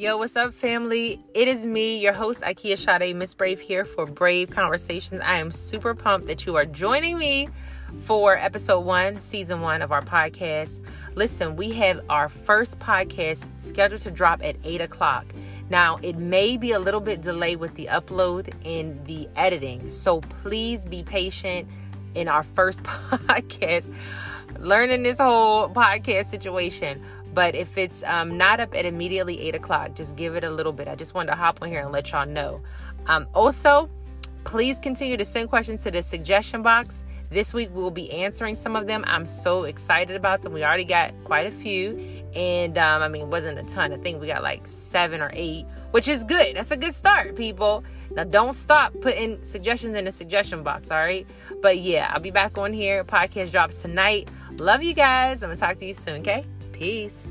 Yo, what's up, family? It is me, your host, Ikea Sade, Miss Brave, here for Brave Conversations. I am super pumped that you are joining me for episode one, season one of our podcast. Listen, we have our first podcast scheduled to drop at 8 o'clock. Now, it may be a little bit delayed with the upload and the editing, so please be patient in our first podcast, learning this whole podcast situation. But if it's um, not up at immediately 8 o'clock, just give it a little bit. I just wanted to hop on here and let y'all know. Um, also, please continue to send questions to the suggestion box. This week we'll be answering some of them. I'm so excited about them. We already got quite a few. And um, I mean, it wasn't a ton. I think we got like seven or eight, which is good. That's a good start, people. Now, don't stop putting suggestions in the suggestion box, all right? But yeah, I'll be back on here. Podcast drops tonight. Love you guys. I'm to talk to you soon, okay? Peace.